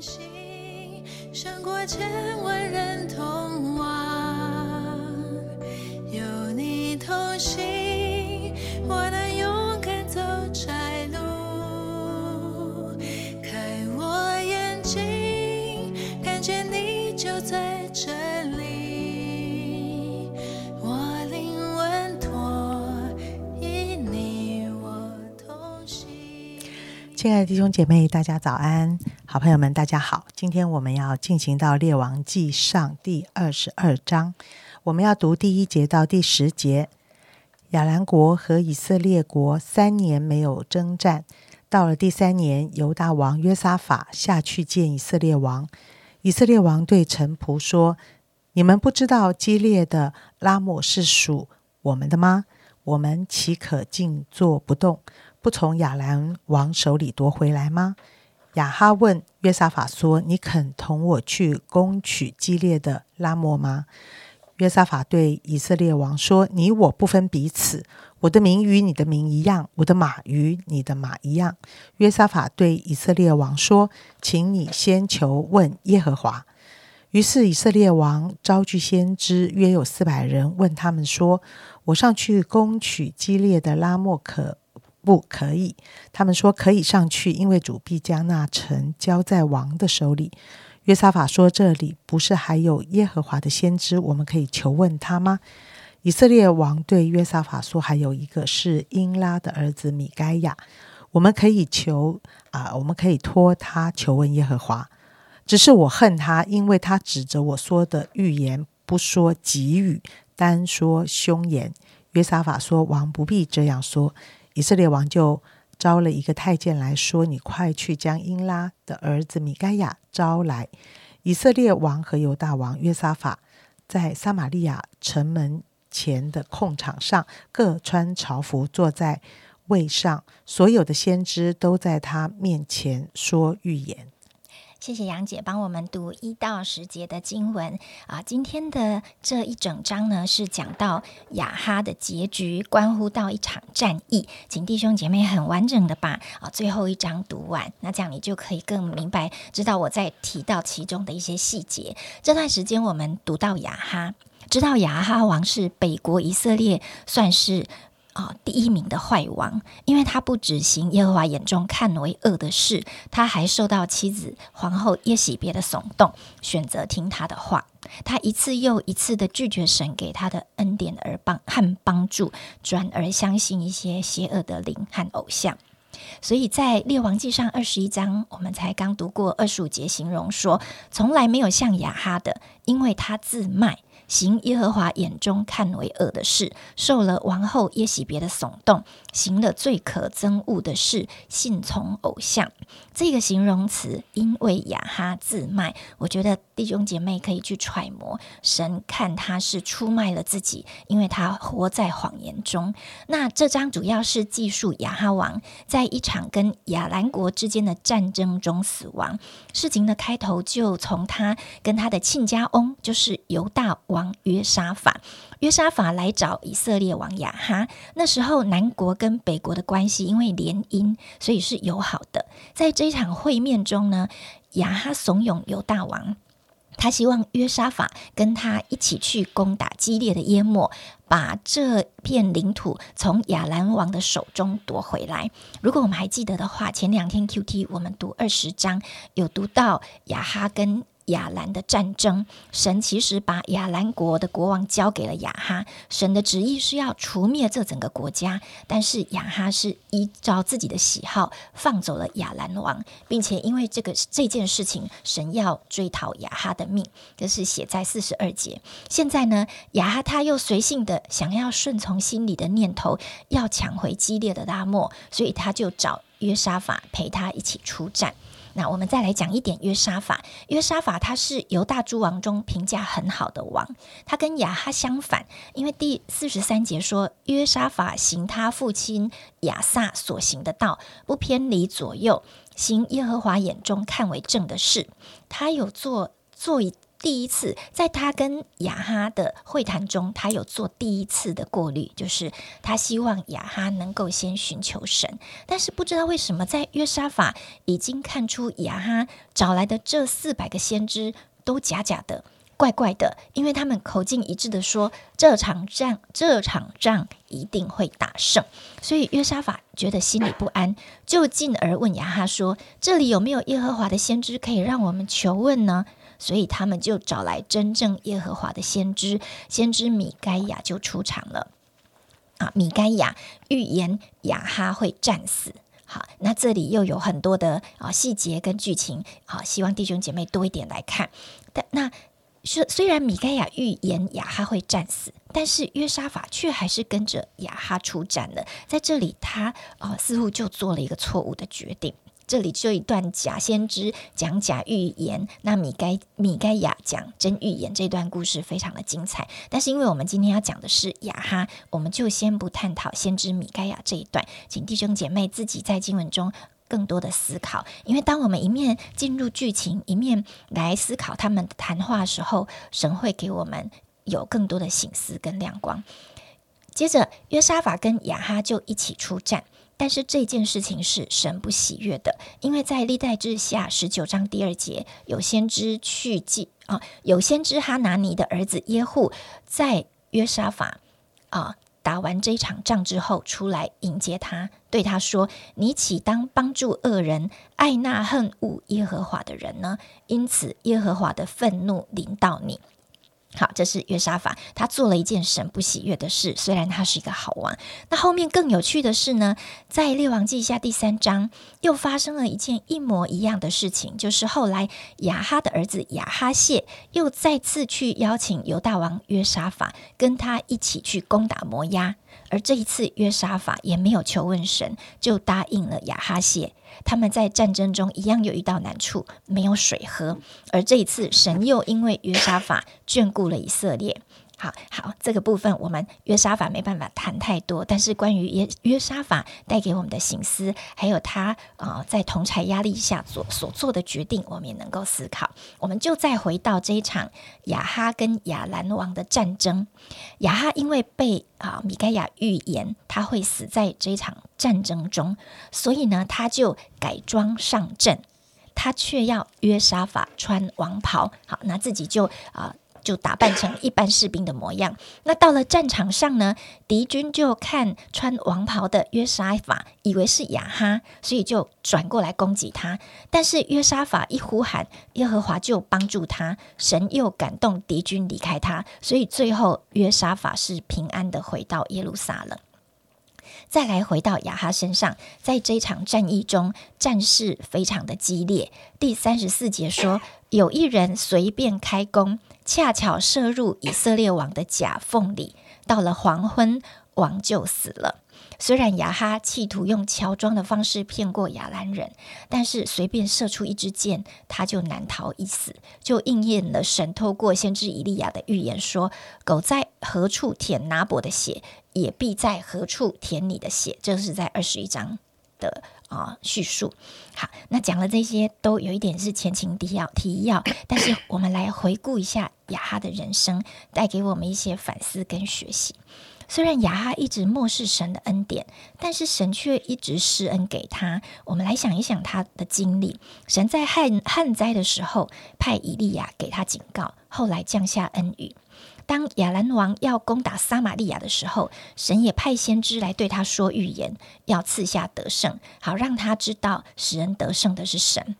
心，胜过千万人同亲爱的弟兄姐妹，大家早安！好朋友们，大家好！今天我们要进行到《列王记上》第二十二章，我们要读第一节到第十节。亚兰国和以色列国三年没有征战，到了第三年，犹大王约沙法下去见以色列王。以色列王对臣仆说：“你们不知道激烈的拉莫是属我们的吗？我们岂可静坐不动？”不从亚兰王手里夺回来吗？亚哈问约沙法说：“你肯同我去攻取激烈的拉莫吗？”约沙法对以色列王说：“你我不分彼此，我的名与你的名一样，我的马与你的马一样。”约沙法对以色列王说：“请你先求问耶和华。”于是以色列王招聚先知，约有四百人，问他们说：“我上去攻取激烈的拉莫可不可以？”他们说：“可以上去，因为主必将那城交在王的手里。”约沙法说：“这里不是还有耶和华的先知，我们可以求问他吗？”以色列王对约沙法说：“还有一个是英拉的儿子米该亚，我们可以求啊、我们可以托他求问耶和华。只是我恨他，因为他指着我说的预言不说吉语，单说凶言。”约沙法说：“王不必这样说。”以色列王就招了一个太监来说：“你快去将英拉的儿子米盖亚招来。”以色列王和犹大王约沙法在撒玛利亚城门前的空场上，各穿朝服，坐在位上。所有的先知都在他面前说预言。谢谢杨姐帮我们读一到十节的经文啊。今天的这一整章呢，是讲到亚哈的结局，关乎到一场战役，请弟兄姐妹很完整的把啊最后一章读完，那这样你就可以更明白，知道我在提到其中的一些细节。这段时间我们读到亚哈，知道亚哈王是北国以色列算是。啊、第一名的坏王，因为他不执行耶和华眼中看为恶的事，他还受到妻子皇后耶喜别的耸动，选择听他的话。他一次又一次的拒绝神给他的恩典而帮和帮助，转而相信一些邪恶的灵和偶像。所以在列王记上二十一章，我们才刚读过二十五节，形容说从来没有像亚哈的，因为他自卖。行耶和华眼中看为恶的事，受了王后耶喜别的耸动，行了最可憎恶的事，信从偶像。这个形容词，因为亚哈自卖，我觉得弟兄姐妹可以去揣摩，神看他是出卖了自己，因为他活在谎言中。那这章主要是记述亚哈王在一场跟亚兰国之间的战争中死亡。事情的开头就从他跟他的亲家翁，就是犹大王约沙法。约沙法来找以色列王亚哈，那时候南国跟北国的关系因为联姻，所以是友好的。在这一场会面中呢，亚哈怂恿犹大王。他希望约沙法跟他一起去攻打激烈的淹没，把这片领土从亚兰王的手中夺回来。如果我们还记得的话，前两天 Q T 我们读二十章，有读到亚哈跟亚兰的战争，神其实把亚兰国的国王交给了亚哈，神的旨意是要除灭这整个国家，但是亚哈是依照自己的喜好放走了亚兰王，并且因为这个这件事情，神要追讨亚哈的命，这是写在四十二节。现在呢，亚哈他又随性的想要顺从心里的念头，要抢回激烈的拉莫，所以他就找约沙法陪他一起出战。那我们再来讲一点约沙法。约沙法他是犹大诸王中评价很好的王，他跟亚哈相反，因为第四十三节说约沙法行他父亲亚萨所行的道，不偏离左右，行耶和华眼中看为正的事。他有做做一第一次，在他跟雅哈的会谈中，他有做第一次的过滤，就是他希望雅哈能够先寻求神。但是不知道为什么，在约沙法已经看出雅哈找来的这四百个先知都假假的、怪怪的，因为他们口径一致的说这场战这场仗一定会打胜，所以约沙法觉得心里不安，就进而问雅哈说：“这里有没有耶和华的先知可以让我们求问呢？”所以他们就找来真正耶和华的先知，先知米该亚就出场了。啊，米该亚预言亚哈会战死。好，那这里又有很多的啊细节跟剧情，好，希望弟兄姐妹多一点来看。但那虽虽然米该亚预言亚哈会战死，但是约沙法却还是跟着亚哈出战了。在这里，他啊似乎就做了一个错误的决定。这里就一段假先知讲假预言，那米该米该亚讲真预言，这段故事非常的精彩。但是因为我们今天要讲的是亚哈，我们就先不探讨先知米该亚这一段，请弟兄姐妹自己在经文中更多的思考。因为当我们一面进入剧情，一面来思考他们谈话的时候，神会给我们有更多的醒思跟亮光。接着约沙法跟亚哈就一起出战。但是这件事情是神不喜悦的，因为在历代之下十九章第二节有先知去祭啊，有先知哈拿尼的儿子耶户在约沙法啊打完这场仗之后出来迎接他，对他说：“你岂当帮助恶人，爱那恨恶耶和华的人呢？因此耶和华的愤怒临到你。”好，这是约沙法，他做了一件神不喜悦的事。虽然他是一个好王，那后面更有趣的是呢，在列王记下第三章又发生了一件一模一样的事情，就是后来亚哈的儿子亚哈谢又再次去邀请犹大王约沙法跟他一起去攻打摩押。而这一次，约沙法也没有求问神，就答应了亚哈谢。他们在战争中一样有遇到难处，没有水喝。而这一次，神又因为约沙法眷顾了以色列。好好，这个部分我们约沙法没办法谈太多，但是关于约约沙法带给我们的醒思，还有他啊在同财压力下所所做的决定，我们也能够思考。我们就再回到这一场亚哈跟亚兰王的战争。亚哈因为被啊米盖亚预言他会死在这一场战争中，所以呢他就改装上阵，他却要约沙法穿王袍，好，那自己就啊。就打扮成一般士兵的模样。那到了战场上呢，敌军就看穿王袍的约沙法，以为是雅哈，所以就转过来攻击他。但是约沙法一呼喊，耶和华就帮助他，神又感动敌军离开他，所以最后约沙法是平安的回到耶路撒冷。再来回到亚哈身上，在这场战役中，战事非常的激烈。第三十四节说，有一人随便开弓。恰巧射入以色列王的甲缝里，到了黄昏，王就死了。虽然亚哈企图用乔装的方式骗过亚兰人，但是随便射出一支箭，他就难逃一死，就应验了神透过先知以利亚的预言说：“狗在何处舔拿伯的血，也必在何处舔你的血。”这是在二十一章的。啊，叙述好，那讲了这些都有一点是前情提要提要，但是我们来回顾一下雅哈的人生，带给我们一些反思跟学习。虽然雅哈一直漠视神的恩典，但是神却一直施恩给他。我们来想一想他的经历：神在旱旱灾的时候派以利亚给他警告，后来降下恩雨。当亚兰王要攻打撒玛利亚的时候，神也派先知来对他说预言，要赐下得胜，好让他知道使人得胜的是神。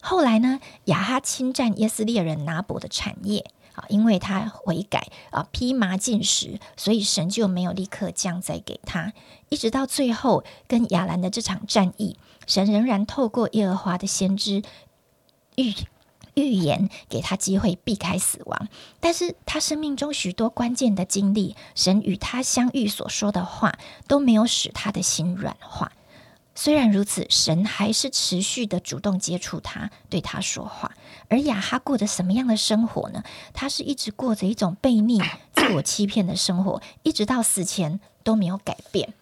后来呢，亚哈侵占耶斯列人拿伯的产业，啊，因为他悔改啊，披麻进食，所以神就没有立刻降灾给他。一直到最后跟亚兰的这场战役，神仍然透过耶和华的先知预。预言给他机会避开死亡，但是他生命中许多关键的经历，神与他相遇所说的话都没有使他的心软化。虽然如此，神还是持续的主动接触他，对他说话。而雅哈过着什么样的生活呢？他是一直过着一种悖逆、自我欺骗的生活，一直到死前都没有改变。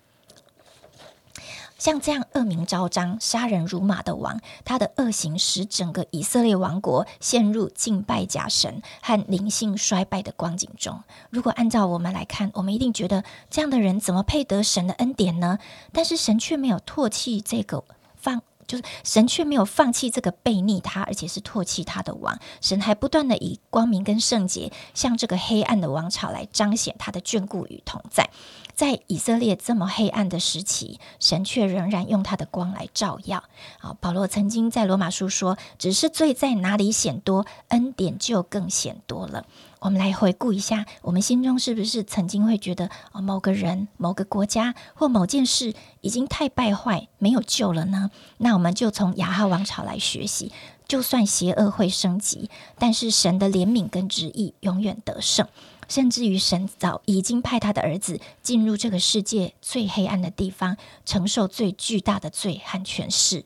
像这样恶名昭彰、杀人如麻的王，他的恶行使整个以色列王国陷入敬拜假神和灵性衰败的光景中。如果按照我们来看，我们一定觉得这样的人怎么配得神的恩典呢？但是神却没有唾弃这个放。就是神却没有放弃这个背逆他，而且是唾弃他的王。神还不断的以光明跟圣洁，向这个黑暗的王朝来彰显他的眷顾与同在。在以色列这么黑暗的时期，神却仍然用他的光来照耀。啊，保罗曾经在罗马书说：“只是罪在哪里显多，恩典就更显多了。”我们来回顾一下，我们心中是不是曾经会觉得，某个人、某个国家或某件事已经太败坏，没有救了呢？那我们就从亚哈王朝来学习，就算邪恶会升级，但是神的怜悯跟旨意永远得胜，甚至于神早已经派他的儿子进入这个世界最黑暗的地方，承受最巨大的罪和权势。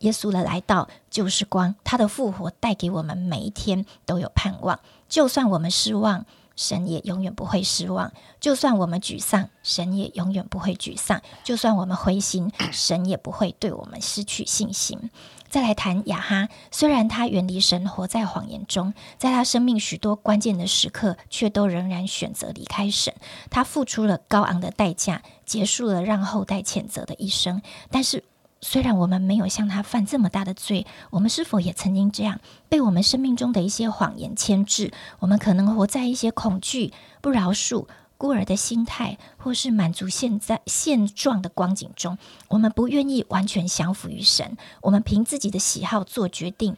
耶稣的来到就是光，他的复活带给我们每一天都有盼望。就算我们失望，神也永远不会失望；就算我们沮丧，神也永远不会沮丧；就算我们灰心，神也不会对我们失去信心。再来谈亚哈，虽然他远离神，活在谎言中，在他生命许多关键的时刻，却都仍然选择离开神。他付出了高昂的代价，结束了让后代谴责的一生。但是，虽然我们没有像他犯这么大的罪，我们是否也曾经这样被我们生命中的一些谎言牵制？我们可能活在一些恐惧、不饶恕、孤儿的心态，或是满足现在现状的光景中。我们不愿意完全降服于神，我们凭自己的喜好做决定。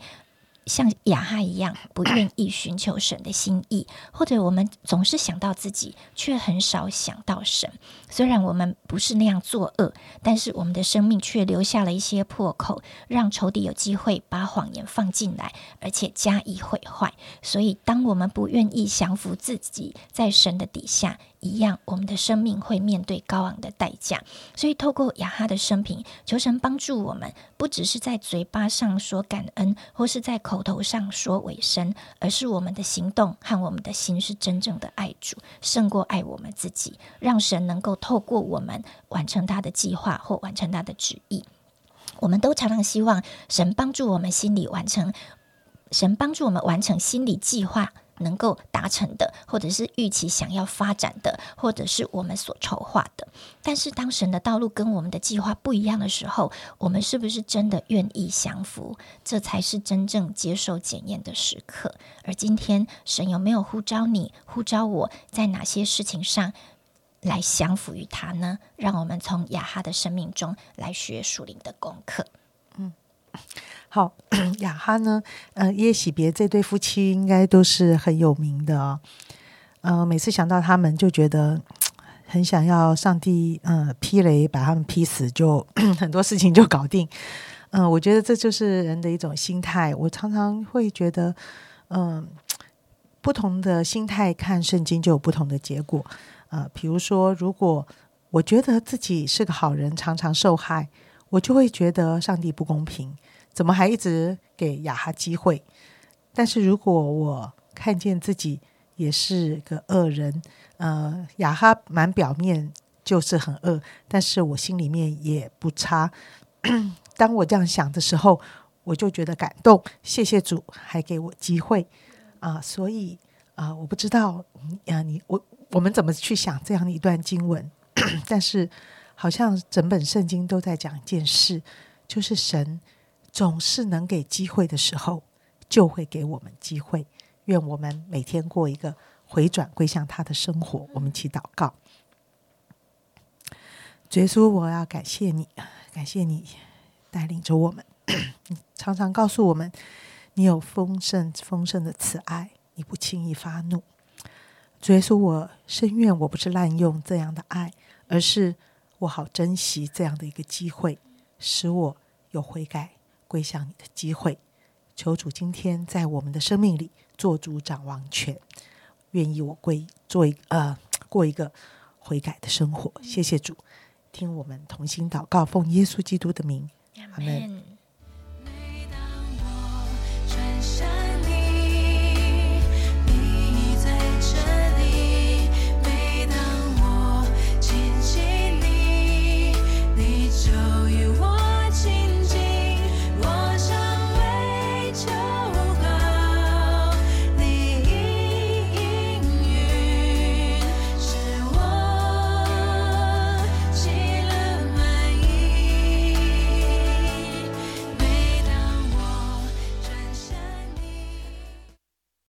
像雅哈一样，不愿意寻求神的心意，或者我们总是想到自己，却很少想到神。虽然我们不是那样作恶，但是我们的生命却留下了一些破口，让仇敌有机会把谎言放进来，而且加以毁坏。所以，当我们不愿意降服自己，在神的底下。一样，我们的生命会面对高昂的代价。所以，透过雅哈的生平，求神帮助我们，不只是在嘴巴上说感恩，或是在口头上说尾声，而是我们的行动和我们的心是真正的爱主，胜过爱我们自己，让神能够透过我们完成他的计划或完成他的旨意。我们都常常希望神帮助我们心里完成，神帮助我们完成心理计划。能够达成的，或者是预期想要发展的，或者是我们所筹划的。但是，当神的道路跟我们的计划不一样的时候，我们是不是真的愿意降服？这才是真正接受检验的时刻。而今天，神有没有呼召你、呼召我在哪些事情上来降服于他呢？让我们从亚哈的生命中来学属灵的功课。嗯。好，雅哈呢？呃，耶喜别这对夫妻应该都是很有名的哦。呃，每次想到他们，就觉得很想要上帝，呃，劈雷把他们劈死，就 很多事情就搞定。嗯，我觉得这就是人的一种心态。我常常会觉得，嗯，不同的心态看圣经就有不同的结果。呃，比如说，如果我觉得自己是个好人，常常受害，我就会觉得上帝不公平。怎么还一直给雅哈机会？但是如果我看见自己也是个恶人，呃，雅哈蛮表面就是很恶，但是我心里面也不差。当我这样想的时候，我就觉得感动，谢谢主还给我机会啊！所以啊，我不知道啊，你我我们怎么去想这样的一段经文？但是好像整本圣经都在讲一件事，就是神。总是能给机会的时候，就会给我们机会。愿我们每天过一个回转归向他的生活。我们一起祷告：耶稣，我要感谢你，感谢你带领着我们，常常告诉我们，你有丰盛丰盛的慈爱，你不轻易发怒。主耶稣，我深愿我不是滥用这样的爱，而是我好珍惜这样的一个机会，使我有悔改。归向你的机会，求主今天在我们的生命里做主掌王权，愿意我归做一呃过一个悔改的生活。谢谢主，听我们同心祷告，奉耶稣基督的名，阿门。